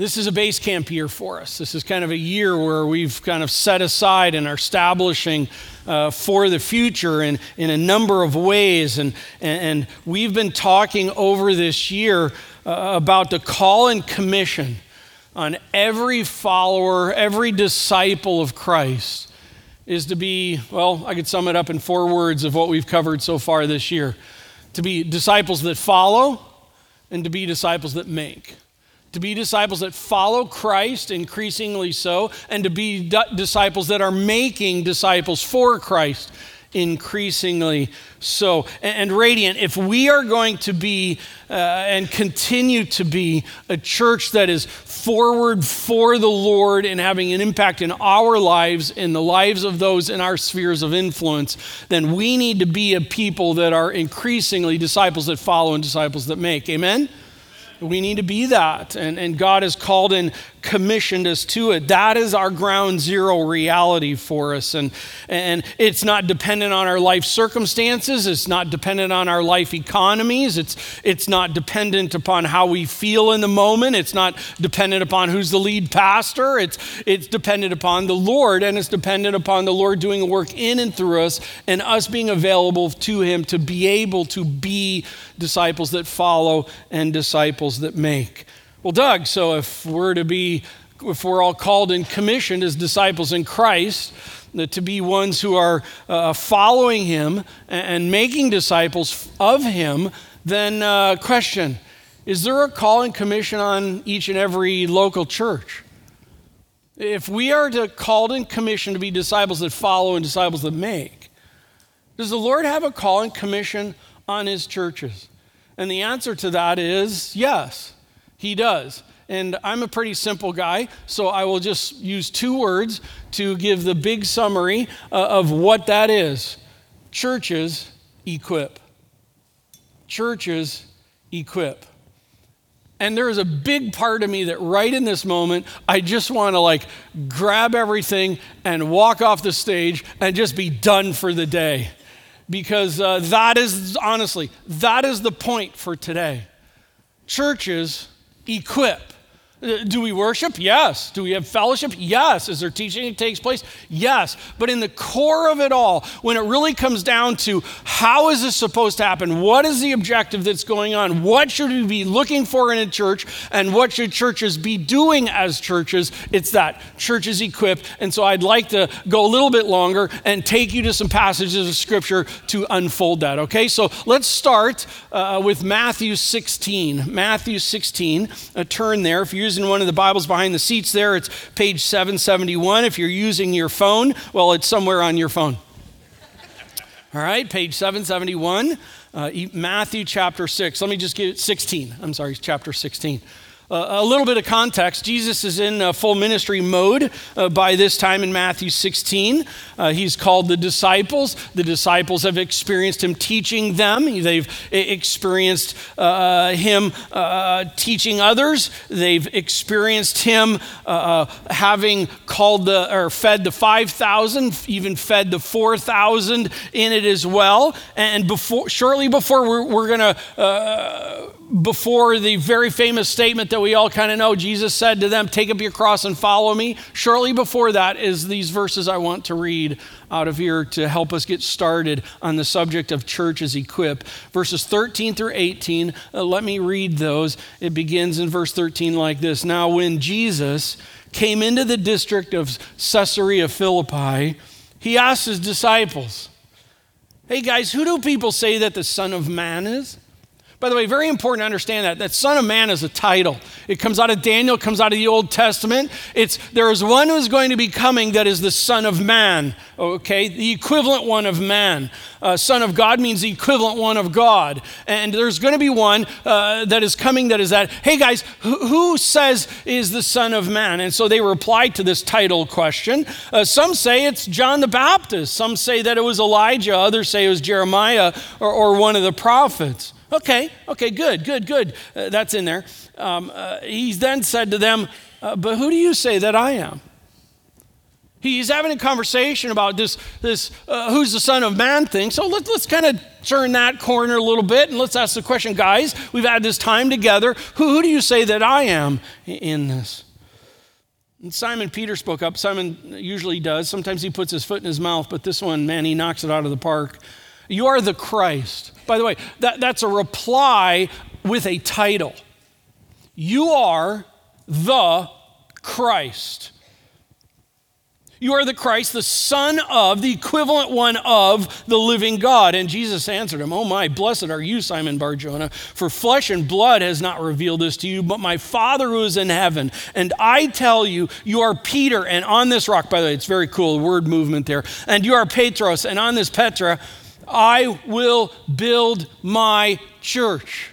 This is a base camp year for us. This is kind of a year where we've kind of set aside and are establishing uh, for the future in, in a number of ways. And, and, we've been talking over this year uh, about the call and commission on every follower, every disciple of Christ is to be, well, I could sum it up in four words of what we've covered so far this year to be disciples that follow and to be disciples that make to be disciples that follow Christ, increasingly so, and to be d- disciples that are making disciples for Christ, increasingly so. And, and Radiant, if we are going to be uh, and continue to be a church that is forward for the Lord and having an impact in our lives, in the lives of those in our spheres of influence, then we need to be a people that are increasingly disciples that follow and disciples that make. Amen? We need to be that. And, and God has called and commissioned us to it. That is our ground zero reality for us. And, and it's not dependent on our life circumstances, it's not dependent on our life economies, it's, it's not dependent upon how we feel in the moment, it's not dependent upon who's the lead pastor, it's, it's dependent upon the Lord, and it's dependent upon the Lord doing a work in and through us and us being available to Him to be able to be disciples that follow and disciples that make. Well, Doug, so if we're to be, if we're all called and commissioned as disciples in Christ, to be ones who are uh, following him and making disciples of him, then uh, question is there a call and commission on each and every local church? If we are to called and commissioned to be disciples that follow and disciples that make, does the Lord have a call and commission on his churches? And the answer to that is yes, he does. And I'm a pretty simple guy, so I will just use two words to give the big summary uh, of what that is churches equip. Churches equip. And there is a big part of me that right in this moment, I just want to like grab everything and walk off the stage and just be done for the day because uh, that is, honestly, that is the point for today. Churches equip. Uh, do we worship? Yes. Do we have fellowship? Yes. Is there teaching that takes place? Yes. But in the core of it all, when it really comes down to how is this supposed to happen? What is the objective that's going on? What should we be looking for in a church? And what should churches be doing as churches? It's that churches equipped. And so I'd like to go a little bit longer and take you to some passages of scripture to unfold that. Okay? So let's start uh, with Matthew 16. Matthew 16. Uh, turn there. If you're using one of the Bibles behind the seats there, it's page 771. If you're using your phone, well, it's somewhere on your phone. All right, page 771, uh, Matthew chapter 6. Let me just give it 16. I'm sorry, chapter 16. Uh, a little bit of context Jesus is in uh, full ministry mode uh, by this time in Matthew 16. Uh, he's called the disciples. The disciples have experienced him teaching them, they've experienced uh, him uh, teaching others, they've experienced him having called the or fed the 5,000, even fed the 4,000 in it as well. And before, shortly before, we're, we're going to before the very famous statement that we all kind of know, Jesus said to them, Take up your cross and follow me. Shortly before that is these verses I want to read out of here to help us get started on the subject of churches equip. Verses 13 through 18, uh, let me read those. It begins in verse 13 like this Now, when Jesus came into the district of Caesarea Philippi, he asked his disciples, Hey guys, who do people say that the Son of Man is? By the way, very important to understand that. That Son of Man is a title. It comes out of Daniel, comes out of the Old Testament. It's there is one who's going to be coming that is the Son of Man, okay? The equivalent one of man. Uh, son of God means the equivalent one of God. And there's going to be one uh, that is coming that is that, hey guys, who, who, says is the Son of Man? And so they replied to this title question. Uh, some say it's John the Baptist, some say that it was Elijah, others say it was Jeremiah or, or one of the prophets. Okay, okay, good, good, good. Uh, that's in there. Um, uh, he then said to them, uh, But who do you say that I am? He's having a conversation about this, this uh, who's the Son of Man thing. So let's, let's kind of turn that corner a little bit and let's ask the question, guys, we've had this time together. Who, who do you say that I am in this? And Simon Peter spoke up. Simon usually does. Sometimes he puts his foot in his mouth, but this one, man, he knocks it out of the park. You are the Christ. By the way, that, that's a reply with a title. You are the Christ. You are the Christ, the Son of, the equivalent one of the living God. And Jesus answered him, Oh my, blessed are you, Simon Barjona, for flesh and blood has not revealed this to you, but my Father who is in heaven. And I tell you, you are Peter, and on this rock, by the way, it's very cool, word movement there, and you are Petros, and on this Petra, I will build my church.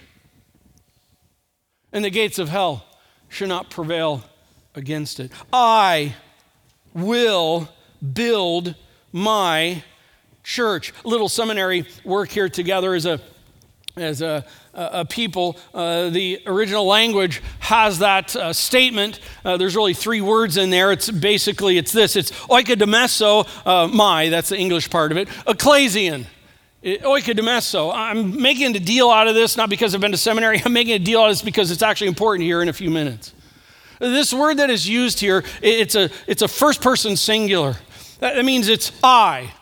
And the gates of hell shall not prevail against it. I will build my church. Little seminary work here together as a as a, a people. Uh, the original language has that uh, statement. Uh, there's really three words in there. It's basically it's this. It's oikodemeso, uh, my. That's the English part of it. Ecclesian. Oikodemeso. Oh, I'm making a deal out of this not because I've been to seminary. I'm making a deal out of this because it's actually important here in a few minutes. This word that is used here, it's a, it's a first person singular. That means it's I,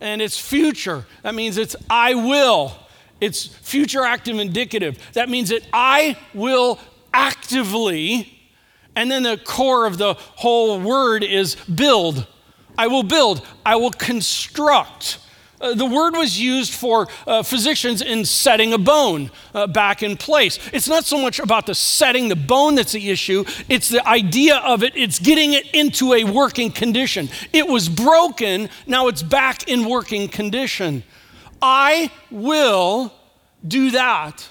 and it's future. That means it's I will. It's future active indicative. That means that I will actively, and then the core of the whole word is build. I will build, I will construct. Uh, the word was used for uh, physicians in setting a bone uh, back in place. It's not so much about the setting the bone that's the issue, it's the idea of it, it's getting it into a working condition. It was broken, now it's back in working condition. I will do that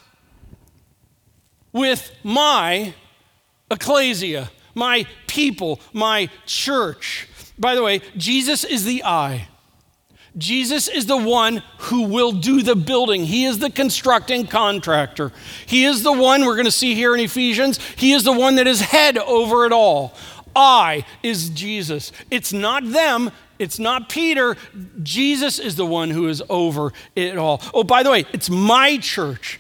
with my ecclesia, my people, my church. By the way, Jesus is the I. Jesus is the one who will do the building. He is the constructing contractor. He is the one we're going to see here in Ephesians. He is the one that is head over it all. I is Jesus. It's not them, it's not Peter. Jesus is the one who is over it all. Oh, by the way, it's my church.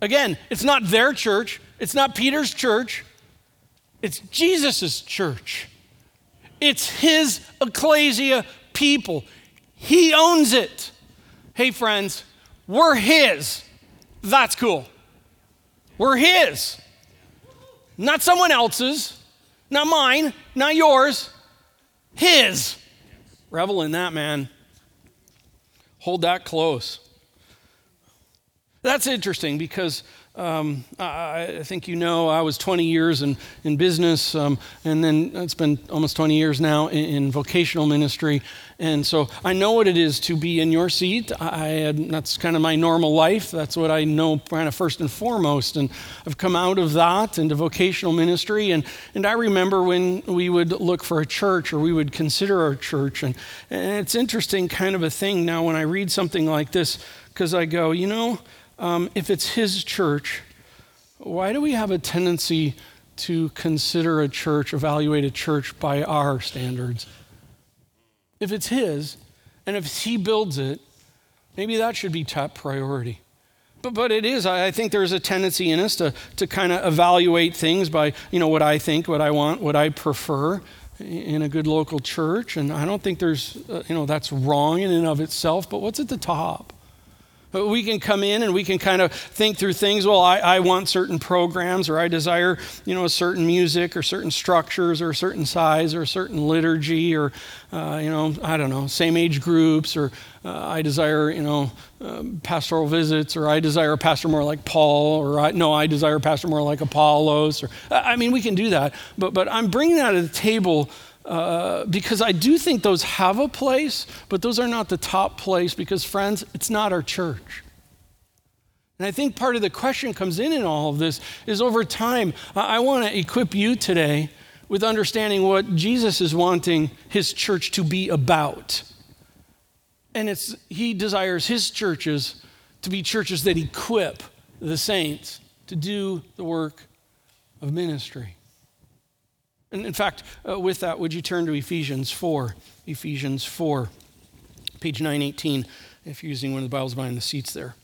Again, it's not their church, it's not Peter's church, it's Jesus' church. It's his ecclesia people. He owns it. Hey, friends, we're His. That's cool. We're His. Not someone else's, not mine, not yours. His. Revel in that, man. Hold that close. That's interesting because um, I, I, think you know I was 20 years in, in business, um, and then it's been almost 20 years now in, in, vocational ministry. And so I know what it is to be in your seat. I, that's kind of my normal life. That's what I know kind of first and foremost. And I've come out of that into vocational ministry. And, and I remember when we would look for a church or we would consider our church. And, and it's interesting kind of a thing now when I read something like this, because I go, you know, um, if it's his church, why do we have a tendency to consider a church, evaluate a church by our standards? If it's his, and if he builds it, maybe that should be top priority. But, but it is. I, think there's a tendency in us to, to kind of evaluate things by, you know, what I think, what I want, what I prefer in a good local church. And I don't think there's, uh, you know, that's wrong in and of itself, but what's at the top? We can come in and we can kind of think through things. Well, I, I, want certain programs, or I desire, you know, a certain music, or certain structures, or a certain size, or a certain liturgy, or, uh, you know, I don't know, same age groups, or uh, I desire, you know, uh, pastoral visits, or I desire a pastor more like Paul, or I, no, I desire a pastor more like Apollos. Or I mean, we can do that, but but I'm bringing that to the table uh, because I do think those have a place, but those are not the top place because, friends, it's not our church. And I think part of the question comes in in all of this is over time, I, I want to equip you today with understanding what Jesus is wanting his church to be about. And it's he desires his churches to be churches that equip the saints to do the work of ministry. And in fact, uh, with that, would you turn to Ephesians 4? Ephesians 4, page 918, if you're using one of the Bibles behind the seats there.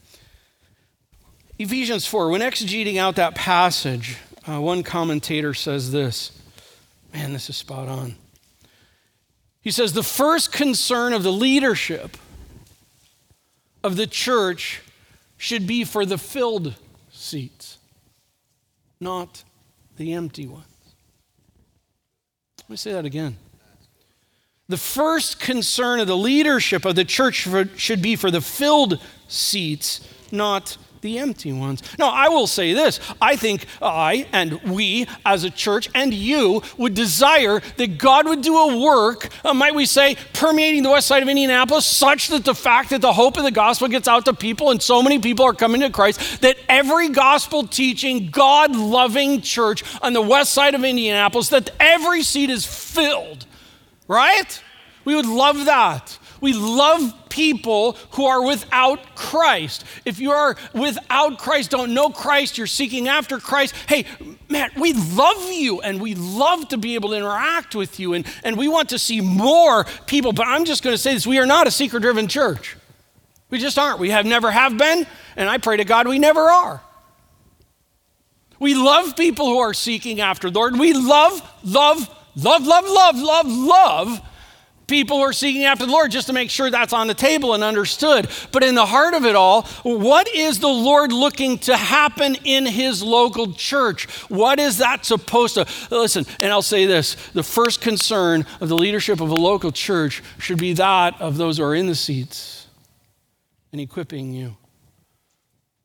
Ephesians 4, when exegeting out that passage, uh, one commentator says this. Man, this is spot on. He says, The first concern of the leadership of the church should be for the filled seats, not the empty ones. Let me say that again. The first concern of the leadership of the church should be for the filled seats, not the empty ones. Now, I will say this I think I and we as a church and you would desire that God would do a work, uh, might we say, permeating the west side of Indianapolis, such that the fact that the hope of the gospel gets out to people and so many people are coming to Christ, that every gospel teaching, God loving church on the west side of Indianapolis, that every seat is filled, right? We would love that. We love people who are without Christ. If you are without Christ, don't know Christ, you're seeking after Christ, hey, man, we love you and we love to be able to interact with you and, and we want to see more people. But I'm just going to say this we are not a seeker driven church. We just aren't. We have never have been, and I pray to God we never are. We love people who are seeking after the Lord. We love, love, love, love, love, love, love people who are seeking after the Lord just to make sure that's on the table and understood. But in the heart of it all, what is the Lord looking to happen in his local church? What is that supposed to? Listen, and I'll say this the first concern of the leadership of a local church should be that of those who are in the seats and equipping you.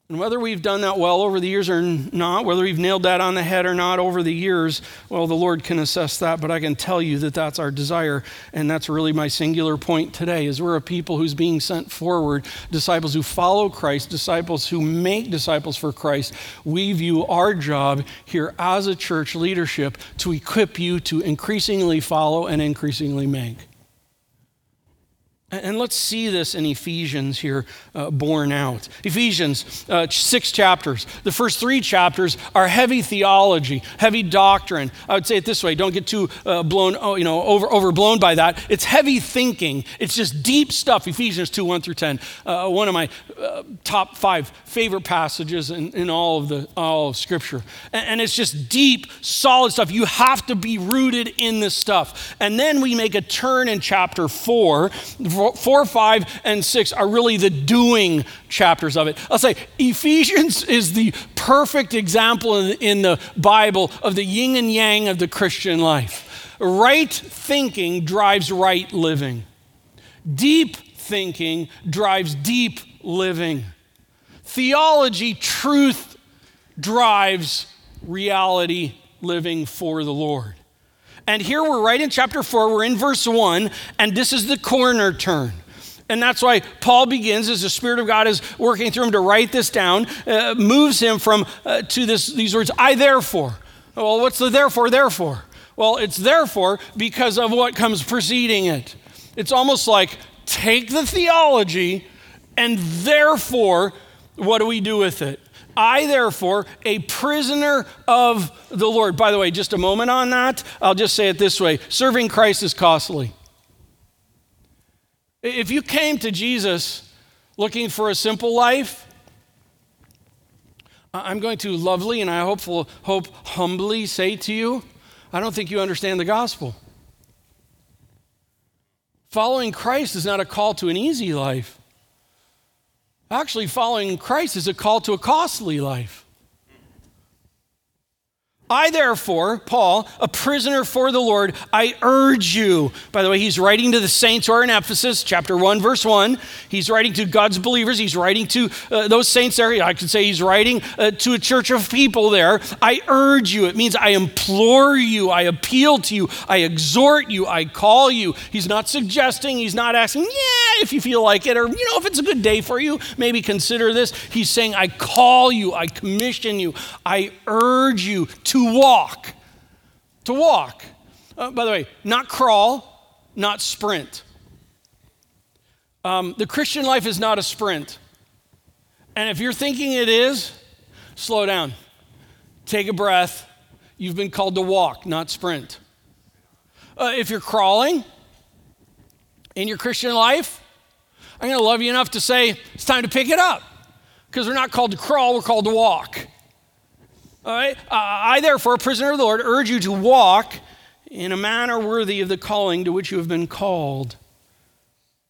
And whether we've done that well over the years or not, whether we've nailed that on the head or not over the years, well, the Lord can assess that, but I can tell you that that's our desire. And that's really my singular point today is we're a people who's being sent forward, disciples who follow Christ, disciples who make disciples for Christ. We view our job here as a church leadership to equip you to increasingly follow and increasingly make. And let's see this in Ephesians here uh, borne out. Ephesians, uh, six chapters. The first three chapters are heavy theology, heavy doctrine. I would say it this way don't get too uh, blown, oh, you know, over, overblown by that. It's heavy thinking, it's just deep stuff. Ephesians 2 1 through 10. Uh, one of my uh, top five favorite passages in, in, all, of the, all of Scripture. And, and it's just deep, solid stuff. You have to be rooted in this stuff. And then we make a turn in chapter 4 four, five, and six are really the doing chapters of it. I'll say Ephesians is the perfect example in, the Bible of the yin and yang of the Christian life. Right thinking drives right living, deep thinking drives deep living. Theology, truth, drives reality living for the Lord. And here we're right in chapter 4, we're in verse 1, and this is the corner turn. And that's why Paul begins, as the Spirit of God is working through him to write this down, uh, moves him from uh, to this, these words, I therefore. Well, what's the therefore, therefore? Well, it's therefore because of what comes preceding it. It's almost like take the theology and therefore, what do we do with it? I, therefore, a prisoner of the Lord. By the way, just a moment on that. I'll just say it this way serving Christ is costly. If you came to Jesus looking for a simple life, I'm going to lovely and I hope, hope humbly say to you, I don't think you understand the gospel. Following Christ is not a call to an easy life. Actually, following Christ is a call to a costly life. I, therefore, Paul, a prisoner for the Lord, I urge you. By the way, he's writing to the saints who are in Ephesus, chapter 1, verse 1. He's writing to God's believers. He's writing to uh, those saints there. I could say he's writing uh, to a church of people there. I urge you. It means I implore you. I appeal to you. I exhort you. I call you. He's not suggesting, he's not asking, yeah, if you feel like it, or, you know, if it's a good day for you, maybe consider this. He's saying, I call you. I commission you. I urge you to to walk. To walk. Uh, by the way, not crawl, not sprint. Um, the Christian life is not a sprint. And if you're thinking it is, slow down. Take a breath. You've been called to walk, not sprint. Uh, if you're crawling in your Christian life, I'm going to love you enough to say it's time to pick it up because we're not called to crawl, we're called to walk. All right? Uh, I, therefore, a prisoner of the Lord, urge you to walk in a manner worthy of the calling to which you have been called,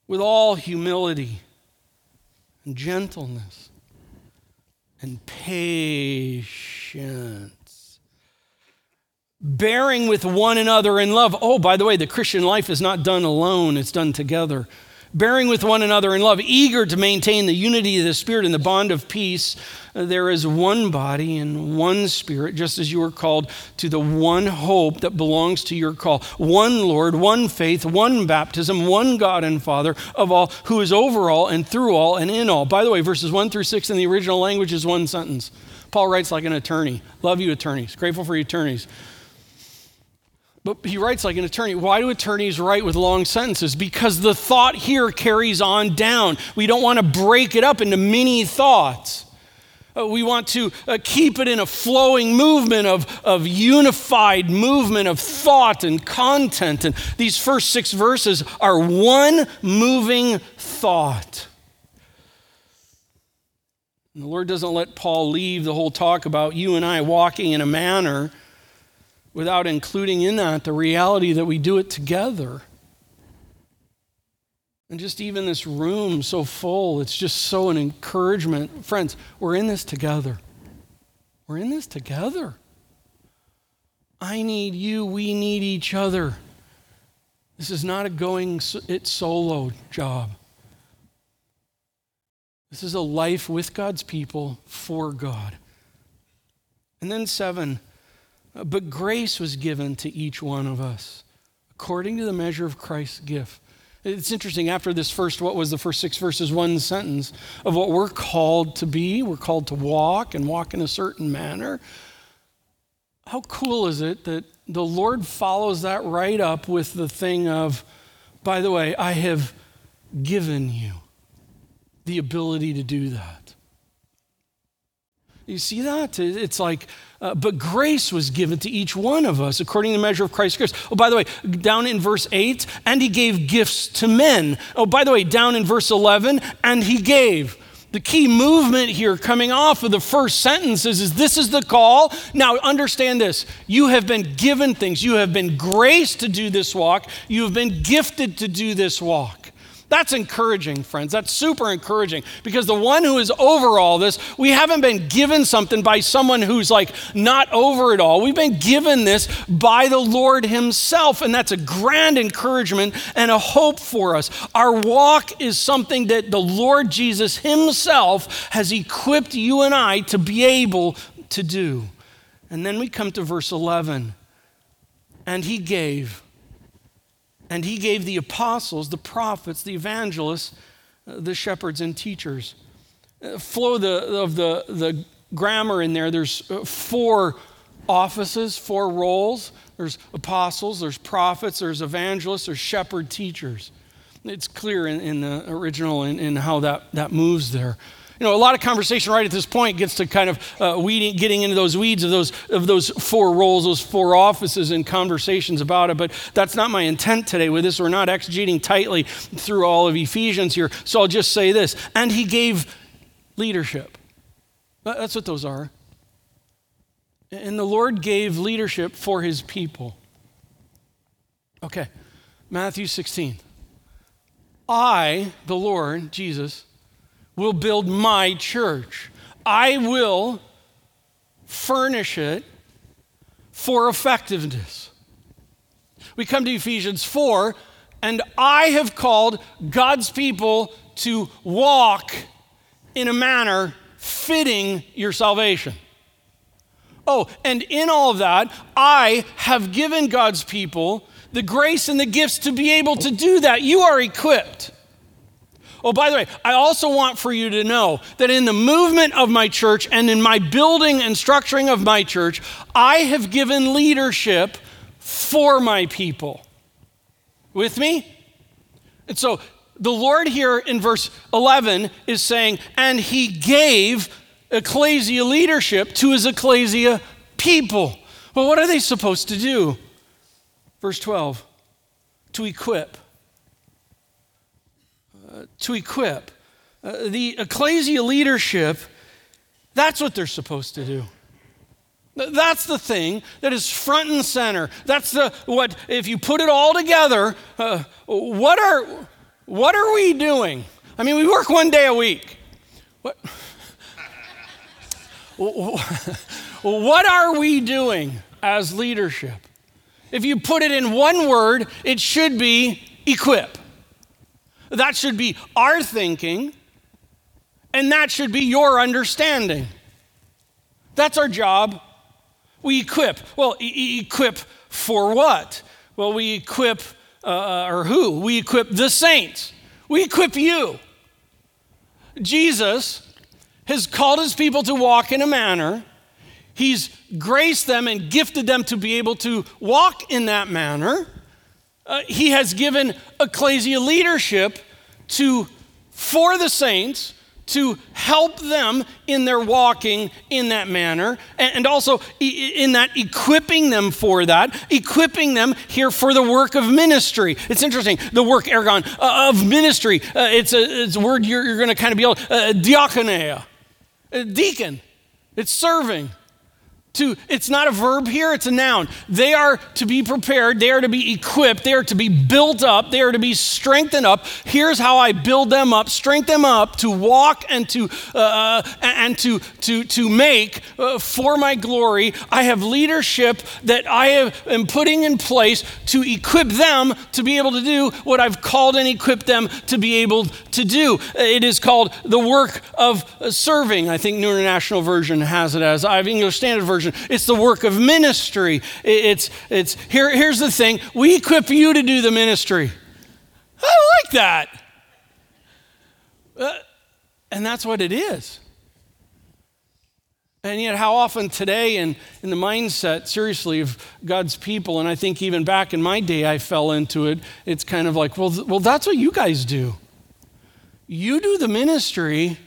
with all humility and gentleness and patience, bearing with one another in love. Oh, by the way, the Christian life is not done alone, it's done together bearing with one another in love, eager to maintain the unity of the Spirit in the bond of peace. Uh, there is one body and one Spirit, just as you are called to the one hope that belongs to your call. One Lord, one faith, one baptism, one God and Father of all, who is over all and through all and in all. By the way, verses 1 through 6 in the original language is one sentence. Paul writes like an attorney. Love you, attorneys. Grateful for you, attorneys. But he writes like an attorney. Why do attorneys write with long sentences? Because the thought here carries on down. We don't want to break it up into many thoughts. Uh, we want to uh, keep it in a flowing movement of, of unified movement of thought and content. And these first six verses are one moving thought. And the Lord doesn't let Paul leave the whole talk about you and I walking in a manner without including in that the reality that we do it together. And just even this room so full, it's just so an encouragement. Friends, we're in this together. We're in this together. I need you, we need each other. This is not a going it solo job. This is a life with God's people for God. And then, seven, but grace was given to each one of us according to the measure of Christ's gift. It's interesting, after this first, what was the first six verses, one sentence of what we're called to be, we're called to walk and walk in a certain manner. How cool is it that the Lord follows that right up with the thing of, by the way, I have given you the ability to do that. You see that? It's like, uh, but grace was given to each one of us according to the measure of Christ's grace. Oh, by the way, down in verse 8, and he gave gifts to men. Oh, by the way, down in verse 11, and he gave. The key movement here coming off of the first sentences is this is the call. Now, understand this. You have been given things. You have been graced to do this walk. You have been gifted to do this walk. That's encouraging, friends. That's super encouraging because the one who is over all this, we haven't been given something by someone who's like not over it all. We've been given this by the Lord Himself, and that's a grand encouragement and a hope for us. Our walk is something that the Lord Jesus Himself has equipped you and I to be able to do. And then we come to verse 11. And He gave and he gave the apostles, the prophets, the evangelists, uh, the shepherds, and teachers. Uh, flow the, of the, the grammar in there, there's uh, four offices, four roles. There's apostles, there's prophets, there's evangelists, there's shepherd teachers. It's clear in, in the original in, how that, that moves there. You know, a lot of conversation right at this point gets to kind of uh, weeding, getting into those weeds of those, of those four roles, those four offices, and conversations about it. But that's not my intent today with this. We're not exegeting tightly through all of Ephesians here. So I'll just say this. And he gave leadership. That's what those are. And the Lord gave leadership for his people. Okay, Matthew 16. I, the Lord, Jesus, will build my church. I will furnish it for effectiveness. We come to Ephesians 4, and I have called God's people to walk in a manner fitting your salvation. Oh, and in all of that, I have given God's people the grace and the gifts to be able to do that. You are equipped. Oh, by the way, I also want for you to know that in the movement of my church and in my building and structuring of my church, I have given leadership for my people. With me? And so the Lord here in verse 11 is saying, and he gave ecclesia leadership to his ecclesia people. Well, what are they supposed to do? Verse 12 to equip. Uh, to equip. Uh, the ecclesia leadership, that's what they're supposed to do. That's the thing that is front and center. That's the what if you put it all together, uh, what are what are we doing? I mean, we work one day a week. What what are we doing as leadership? If you put it in one word, it should be equip. That should be our thinking, and that should be your understanding. That's our job. We equip. Well, e- equip for what? Well, we equip, uh, or who? We equip the saints. We equip you. Jesus has called his people to walk in a manner He's graced them and gifted them to be able to walk in that manner. Uh, he has given ecclesia leadership to for the saints to help them in their walking in that manner and also in that equipping them for that equipping them here for the work of ministry. It's interesting the work ergon uh, of ministry uh, it's, a, it's a word you're, you're going to kind of be able uh, diakonia deacon. It's serving to, it's not a verb here, it's a noun. They are to be prepared, they are to be equipped, they are to be built up, they are to be strengthened up. Here's how I build them up, strengthen them up to walk and to, uh, uh and to, to, to make uh, for my glory. I have leadership that I have, am putting in place to equip them to be able to do what I've called and equipped them to be able to do. It is called the work of serving. I think New International Version has it as I have English Standard Version It's the work of ministry. It's, it's here, here's the thing we equip you to do the ministry. I like that. Uh, and that's what it is. And yet, how often today, in, in the mindset, seriously, of God's people, and I think even back in my day, I fell into it, it's kind of like, well, th- well that's what you guys do. You do the ministry,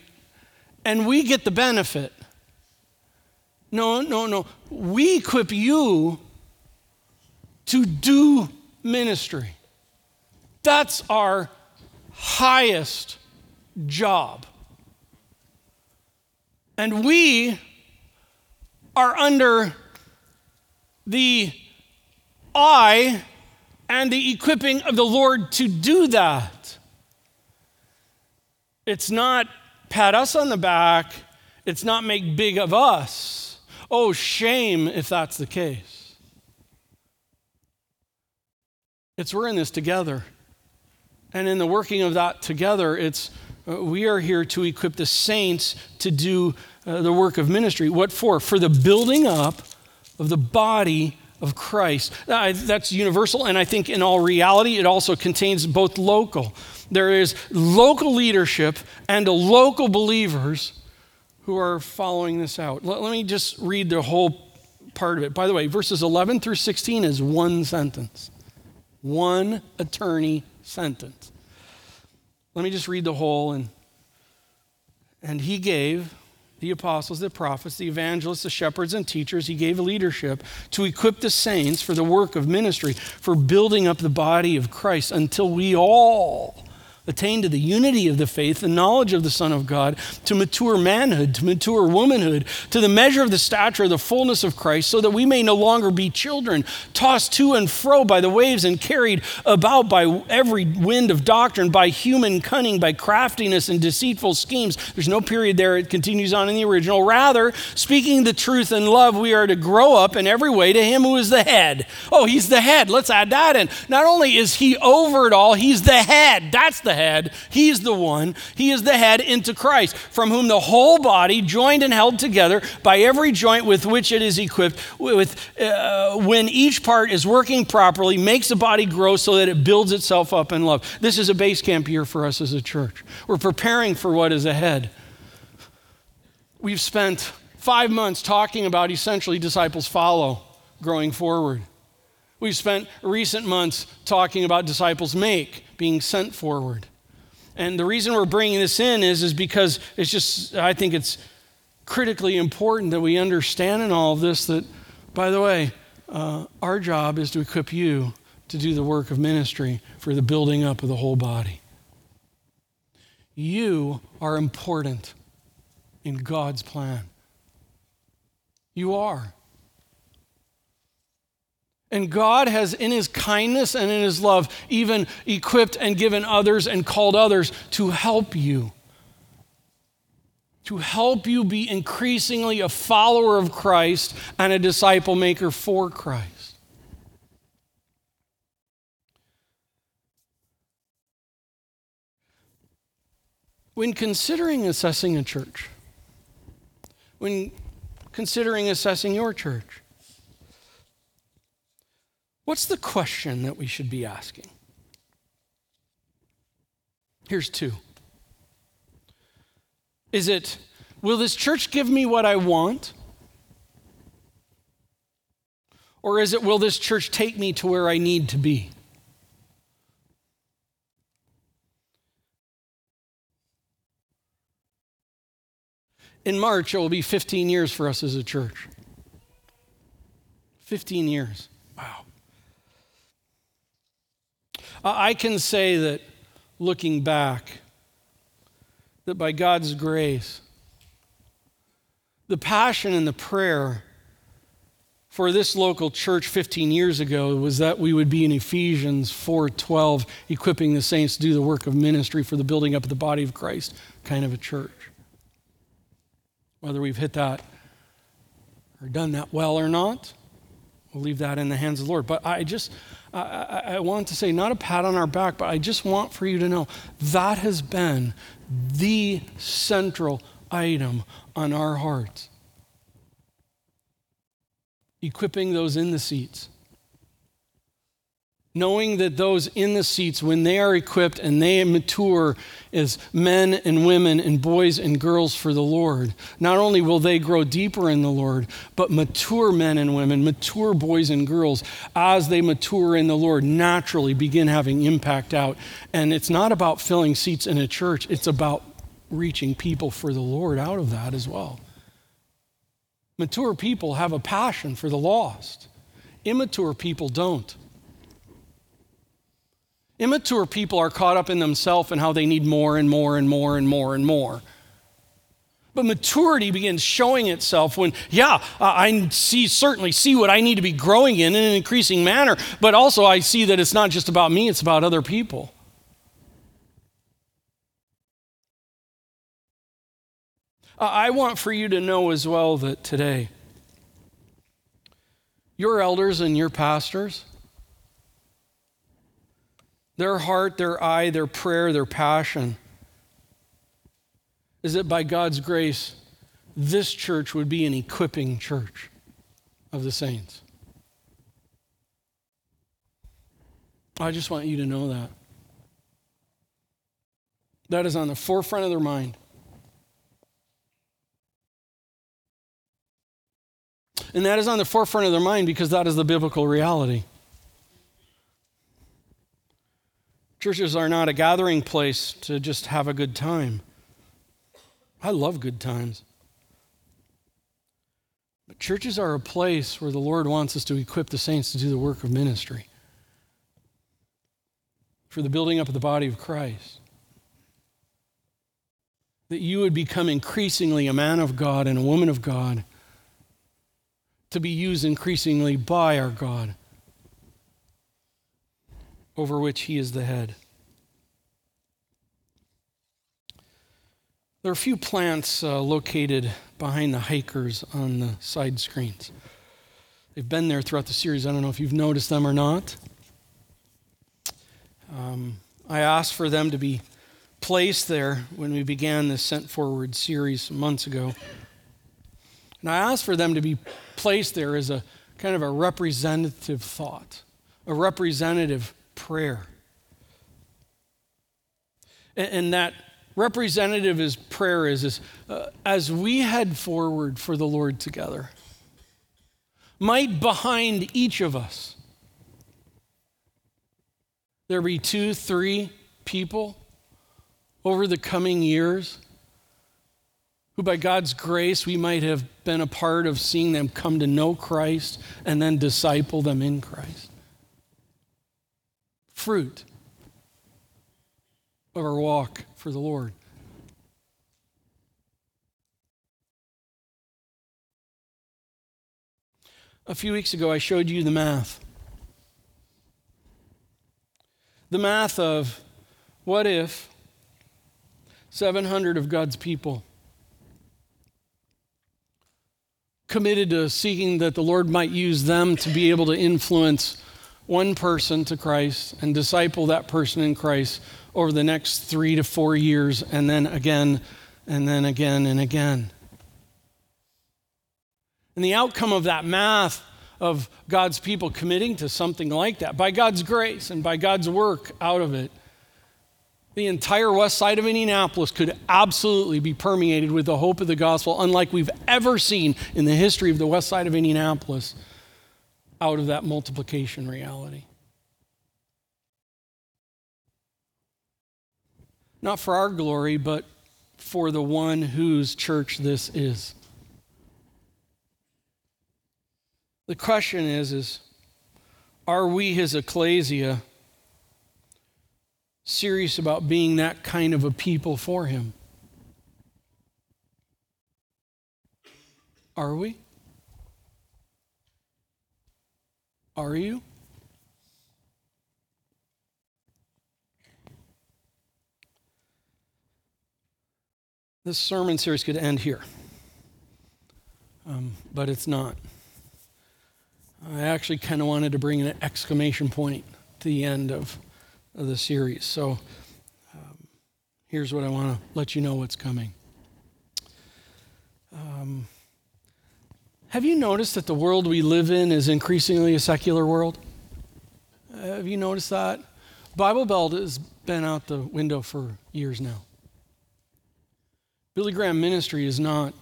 and we get the benefit. No, no, no. We equip you to do ministry. That's our highest job. And we are under the eye and the equipping of the Lord to do that. It's not pat us on the back, it's not make big of us. Oh, shame if that's the case. It's we're in this together. And in the working of that together, it's uh, we are here to equip the saints to do uh, the work of ministry. What for? For the building up of the body of Christ. That's universal, and I think in all reality, it also contains both local. There is local leadership and local believers who are following this out. Let, let me just read the whole part of it. By the way, verses 11 through 16 is one sentence, one attorney sentence. Let me just read the whole and and he gave the apostles, the prophets, the evangelists, the shepherds, and teachers. He gave leadership to equip the saints for the work of ministry, for building up the body of Christ until we all attain to the unity of the faith, the knowledge of the Son of God, to mature manhood, to mature womanhood, to the measure of the stature of the fullness of Christ, so that we may no longer be children, tossed to and fro by the waves and carried about by every wind of doctrine, by human cunning, by craftiness and deceitful schemes. There's no period there, it continues on in the original. Rather, speaking the truth in love, we are to grow up in every way to Him who is the head. Oh, He's the head. Let's add that in. Not only is He over it all, He's the head. That's the head. He's the one. He is the head into Christ, from whom the whole body, joined and held together by every joint with which it is equipped, with, uh, when each part is working properly, makes the body grow so that it builds itself up in love. This is a base camp year for us as a church. We're preparing for what is ahead. We've spent five months talking about essentially disciples follow growing forward. We've spent recent months talking about disciples make, being sent forward. And the reason we're bringing this in is, is because it's just, I think it's critically important that we understand in all of this that, by the way, uh, our job is to equip you to do the work of ministry for the building up of the whole body. You are important in God's plan. You are. And God has, in His kindness and in His love, even equipped and given others and called others to help you. To help you be increasingly a follower of Christ and a disciple maker for Christ. When considering assessing a church, when considering assessing your church, What's the question that we should be asking? Here's two. Is it, will this church give me what I want? Or is it, will this church take me to where I need to be? In March, it will be 15 years for us as a church. 15 years. Wow. I can say that looking back, that by God's grace, the passion and the prayer for this local church 15 years ago was that we would be in Ephesians 4:12 equipping the saints to do the work of ministry for the building up of the body of Christ kind of a church. Whether we've hit that or done that well or not, we'll leave that in the hands of the Lord. But I just I, I, want to say, not a pat on our back, but I just want for you to know that has been the central item on our hearts. Equipping those in the seats knowing that those in the seats, when they are equipped and they mature as men and women and boys and girls for the Lord, not only will they grow deeper in the Lord, but mature men and women, mature boys and girls, as they mature in the Lord, naturally begin having impact out. And it's not about filling seats in a church, it's about reaching people for the Lord out of that as well. Mature people have a passion for the lost. Immature people don't. Immature people are caught up in themselves and how they need more and more and more and more and more. But maturity begins showing itself when, yeah, I see certainly see what I need to be growing in in an increasing manner, but also I see that it's not just about me, it's about other people. I want for you to know as well that today, your elders and your pastors, their heart, their eye, their prayer, their passion is that by God's grace, this church would be an equipping church of the saints. I just want you to know that. That is on the forefront of their mind. And that is on the forefront of their mind because that is the biblical reality. Churches are not a gathering place to just have a good time. I love good times. But churches are a place where the Lord wants us to equip the saints to do the work of ministry for the building up of the body of Christ. That you would become increasingly a man of God and a woman of God to be used increasingly by our God over which he is the head. There are a few plants uh, located behind the hikers on the side screens. They've been there throughout the series. I don't know if you've noticed them or not. Um, I asked for them to be placed there when we began this Sent Forward series months ago. And I asked for them to be placed there as a kind of a representative thought, a representative prayer. And, and that representative is prayer is, is uh, as we head forward for the Lord together, might behind each of us there be two, three people over the coming years who, by God's grace, we might have been a part of seeing them come to know Christ and then disciple them in Christ. Fruit of our walk for the Lord. A few weeks ago, I showed you the math. The math of what if 700 of God's people committed to seeking that the Lord might use them to be able to influence one person to Christ and disciple that person in Christ over the next three to four years, and then again, and then again, and again. And the outcome of that math of God's people committing to something like that, by God's grace and by God's work out of it, the entire west side of Indianapolis could absolutely be permeated with the hope of the gospel, unlike we've ever seen in the history of the west side of Indianapolis, out of that multiplication reality. Not for our glory, but for the one whose church this is. The question is, is are we his ecclesia serious about being that kind of a people for him? Are we? Are you? This sermon series could end here, um, but it's not. I actually kind of wanted to bring an exclamation point to the end of, of the series. So um, here's what I want to let you know what's coming. Um, have you noticed that the world we live in is increasingly a secular world? Have you noticed that? Bible Belt has been out the window for years now. Billy Graham ministry is not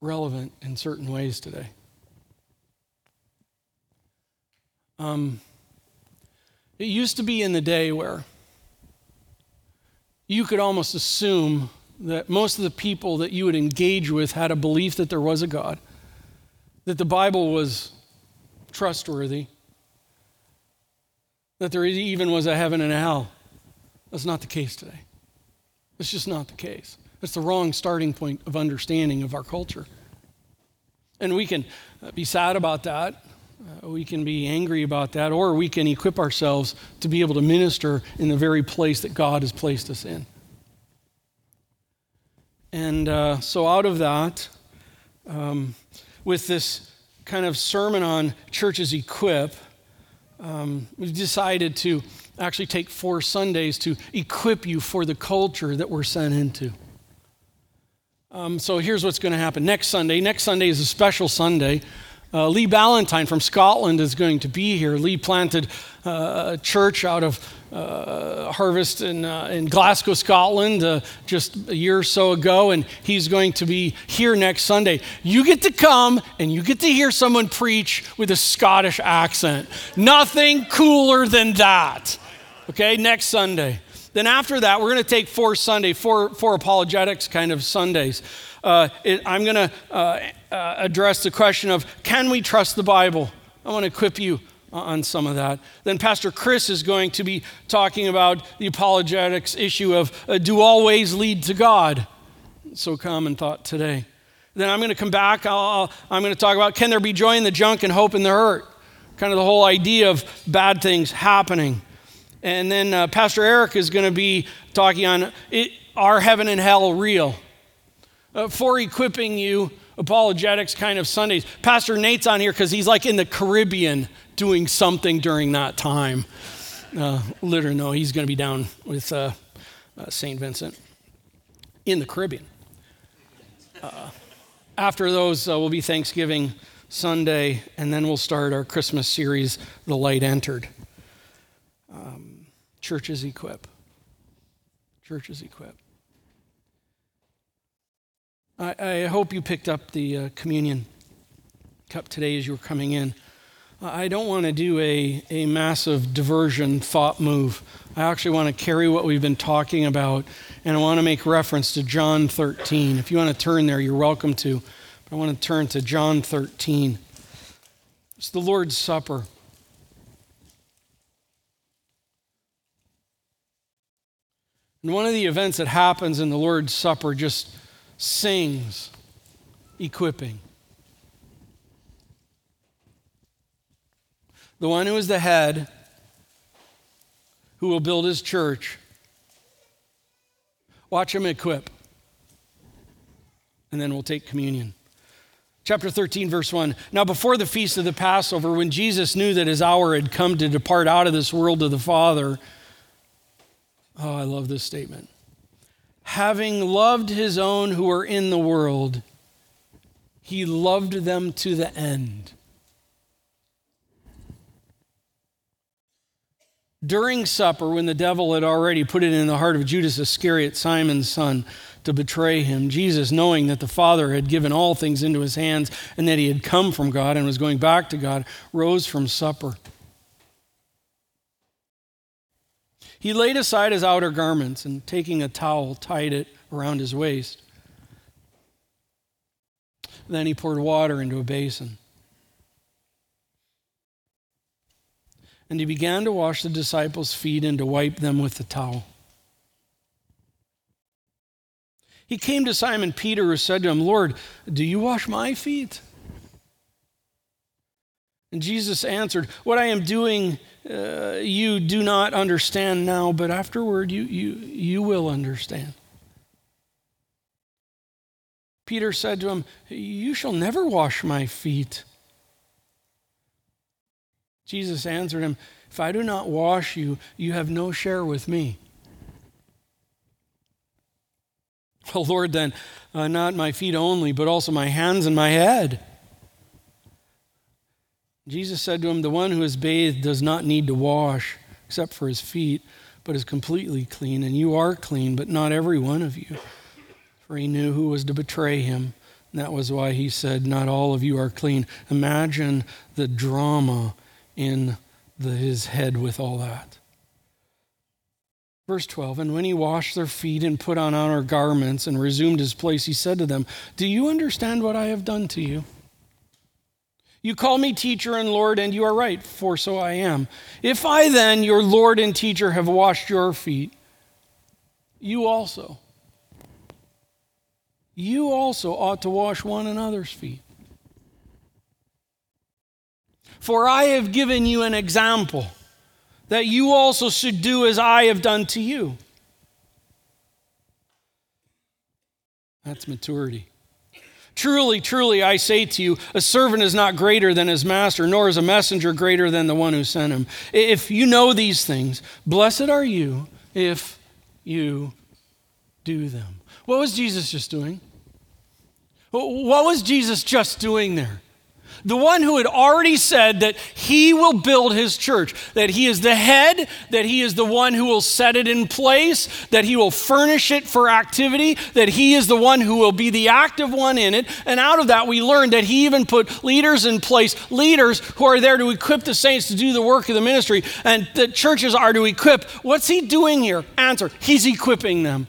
relevant in certain ways today. Um, it used to be in the day where you could almost assume that most of the people that you would engage with had a belief that there was a God, that the Bible was trustworthy, that there even was a heaven and a hell. That's not the case today. It's just not the case. It's the wrong starting point of understanding of our culture. And we can be sad about that. Uh, we can be angry about that, or we can equip ourselves to be able to minister in the very place that God has placed us in. And uh, so, out of that, um, with this kind of sermon on churches equip, um, we've decided to actually take four Sundays to equip you for the culture that we're sent into. Um, so here's what's going to happen next Sunday. Next Sunday is a special Sunday. Uh, Lee Ballantyne from Scotland is going to be here. Lee planted uh, a church out of uh, Harvest in, uh, in Glasgow, Scotland, uh, just a year or so ago, and he's going to be here next Sunday. You get to come and you get to hear someone preach with a Scottish accent. Nothing cooler than that. Okay, next Sunday. Then after that, we're going to take four Sunday, four, four apologetics kind of Sundays. Uh, it, I'm going to uh, uh, address the question of can we trust the Bible? I want to equip you on some of that. Then Pastor Chris is going to be talking about the apologetics issue of uh, do all ways lead to God? So common thought today. Then I'm going to come back. i am going to talk about can there be joy in the junk and hope in the hurt? Kind of the whole idea of bad things happening. And then uh, Pastor Eric is going to be talking on it, are heaven and hell real? Uh, for equipping you apologetics kind of Sundays. Pastor Nate's on here because he's like in the Caribbean doing something during that time. Uh, literally, no, he's going to be down with uh, uh, St. Vincent in the Caribbean. Uh, after those uh, will be Thanksgiving Sunday, and then we'll start our Christmas series, The Light Entered. Um, churches equip. Churches equip. I, I hope you picked up the uh, communion cup today as you were coming in. I don't want to do a, a massive diversion thought move. I actually want to carry what we've been talking about, and I want to make reference to John 13. If you want to turn there, you're welcome to. But I want to turn to John 13. It's the Lord's Supper. And one of the events that happens in the Lord's Supper just sings equipping. The one who is the head, who will build his church, watch him equip. And then we'll take communion. Chapter 13, verse 1. Now, before the feast of the Passover, when Jesus knew that his hour had come to depart out of this world to the Father, oh, I love this statement. Having loved his own who are in the world, he loved them to the end. During supper, when the devil had already put it in the heart of Judas Iscariot, Simon's son, to betray him, Jesus, knowing that the Father had given all things into his hands and that he had come from God and was going back to God, rose from supper. He laid aside his outer garments and, taking a towel, tied it around his waist. Then he poured water into a basin. And he began to wash the disciples' feet and to wipe them with the towel. He came to Simon Peter, who said to him, Lord, do you wash my feet? And Jesus answered, What I am doing, uh, you do not understand now, but afterward you, you, you will understand. Peter said to him, You shall never wash my feet. Jesus answered him, If I do not wash you, you have no share with me. Well, Lord, then, uh, not my feet only, but also my hands and my head. Jesus said to him, The one who is bathed does not need to wash except for his feet, but is completely clean. And you are clean, but not every one of you for he knew who was to betray him. And that was why he said, Not all of you are clean. Imagine the drama in the, his head with all that. Verse 12 And when he washed their feet and put on outer garments and resumed his place, he said to them, Do you understand what I have done to you? You call me teacher and Lord, and you are right, for so I am. If I then, your Lord and teacher, have washed your feet, you also you also ought to wash one another's feet. For I have given you an example that you also should do as I have done to you. That's maturity. Truly, truly, I say to you, a servant is not greater than his master, nor is a messenger greater than the one who sent him. If you know these things, blessed are you if you do them. What was Jesus just doing? What was Jesus just doing there? The one who had already said that he will build his church, that he is the head, that he is the one who will set it in place, that he will furnish it for activity, that he is the one who will be the active one in it. And out of that, we learned that he even put leaders in place, leaders who are there to equip the saints to do the work of the ministry, and the churches are to equip. What's he doing here? Answer He's equipping them.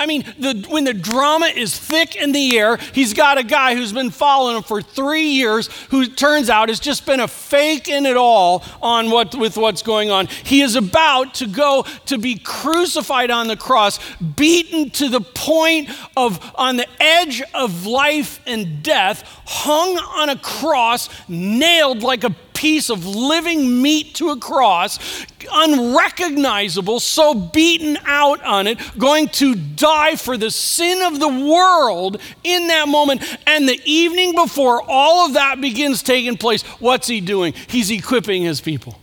I mean, the, when the drama is thick in the air, he's got a guy who's been following him for three years who turns out has just been a fake in it all on what, with what's going on. He is about to go to be crucified on the cross, beaten to the point of on the edge of life and death, hung on a cross, nailed like a piece of living meat to a cross, unrecognizable, so beaten out on it, going to die for the sin of the world in that moment. And the evening before all of that begins taking place, what's he doing? He's equipping his people.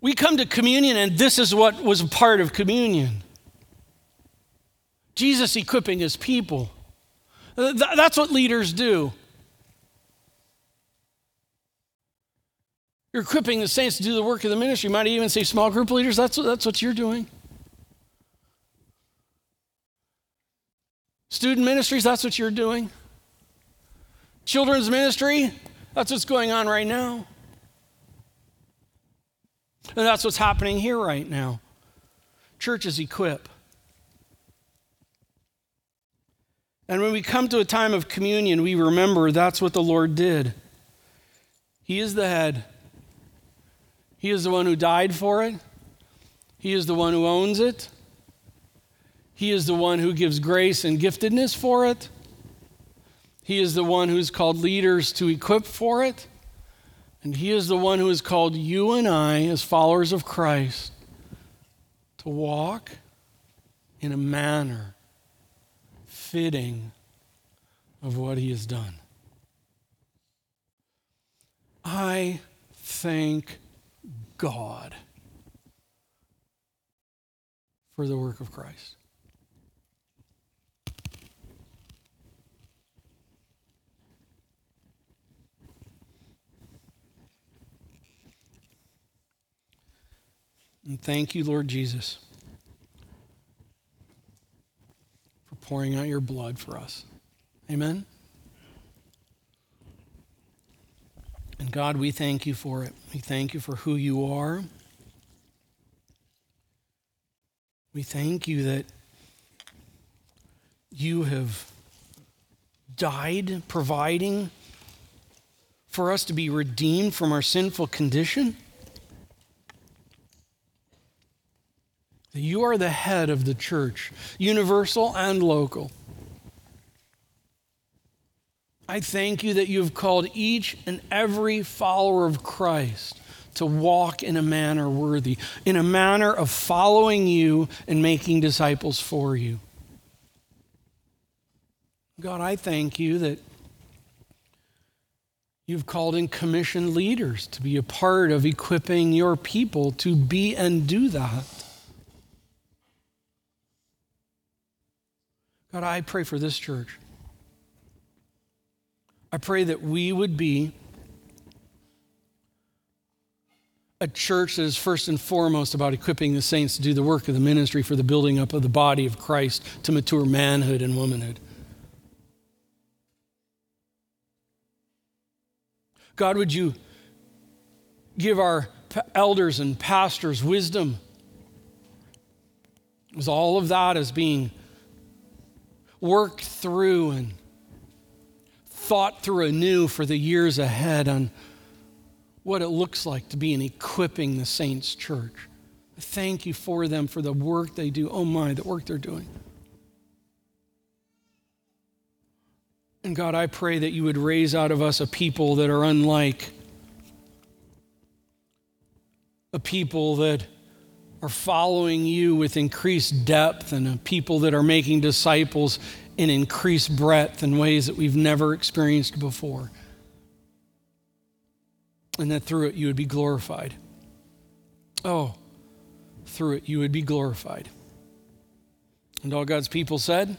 We come to communion, and this is what was a part of communion. Jesus equipping his people. That's what leaders do. You're equipping the saints to do the work of the ministry. You might even say small group leaders, that's, that's what you're doing. Student ministries, that's what you're doing. Children's ministry, that's what's going on right now. And that's what's happening here right now. Churches equip. And when we come to a time of communion, we remember that's what the Lord did. He is the head. He is the one who died for it. He is the one who owns it. He is the one who gives grace and giftedness for it. He is the one who's called leaders to equip for it. And He is the one who has called you and I, as followers of Christ, to walk in a manner fitting of what He has done. I thank God for the work of Christ. And thank you, Lord Jesus, for pouring out your blood for us. Amen. And God, we thank you for it. We thank you for who you are. We thank you that you have died providing for us to be redeemed from our sinful condition. You are the head of the church, universal and local. I thank you that you have called each and every follower of Christ to walk in a manner worthy, in a manner of following you and making disciples for you. God, I thank you that you've called in commissioned leaders to be a part of equipping your people to be and do that. God, I pray for this church. I pray that we would be a church that is first and foremost about equipping the saints to do the work of the ministry for the building up of the body of Christ to mature manhood and womanhood. God, would you give our elders and pastors wisdom? As all of that is being worked through and thought through anew for the years ahead on what it looks like to be in equipping the saints' church. I Thank you for them for the work they do. Oh my, the work they're doing. And God, I pray that you would raise out of us a people that are unlike, a people that are following you with increased depth and a people that are making disciples in increased breadth in ways that we've never experienced before. And that through it you would be glorified. Oh, through it you would be glorified. And all God's people said,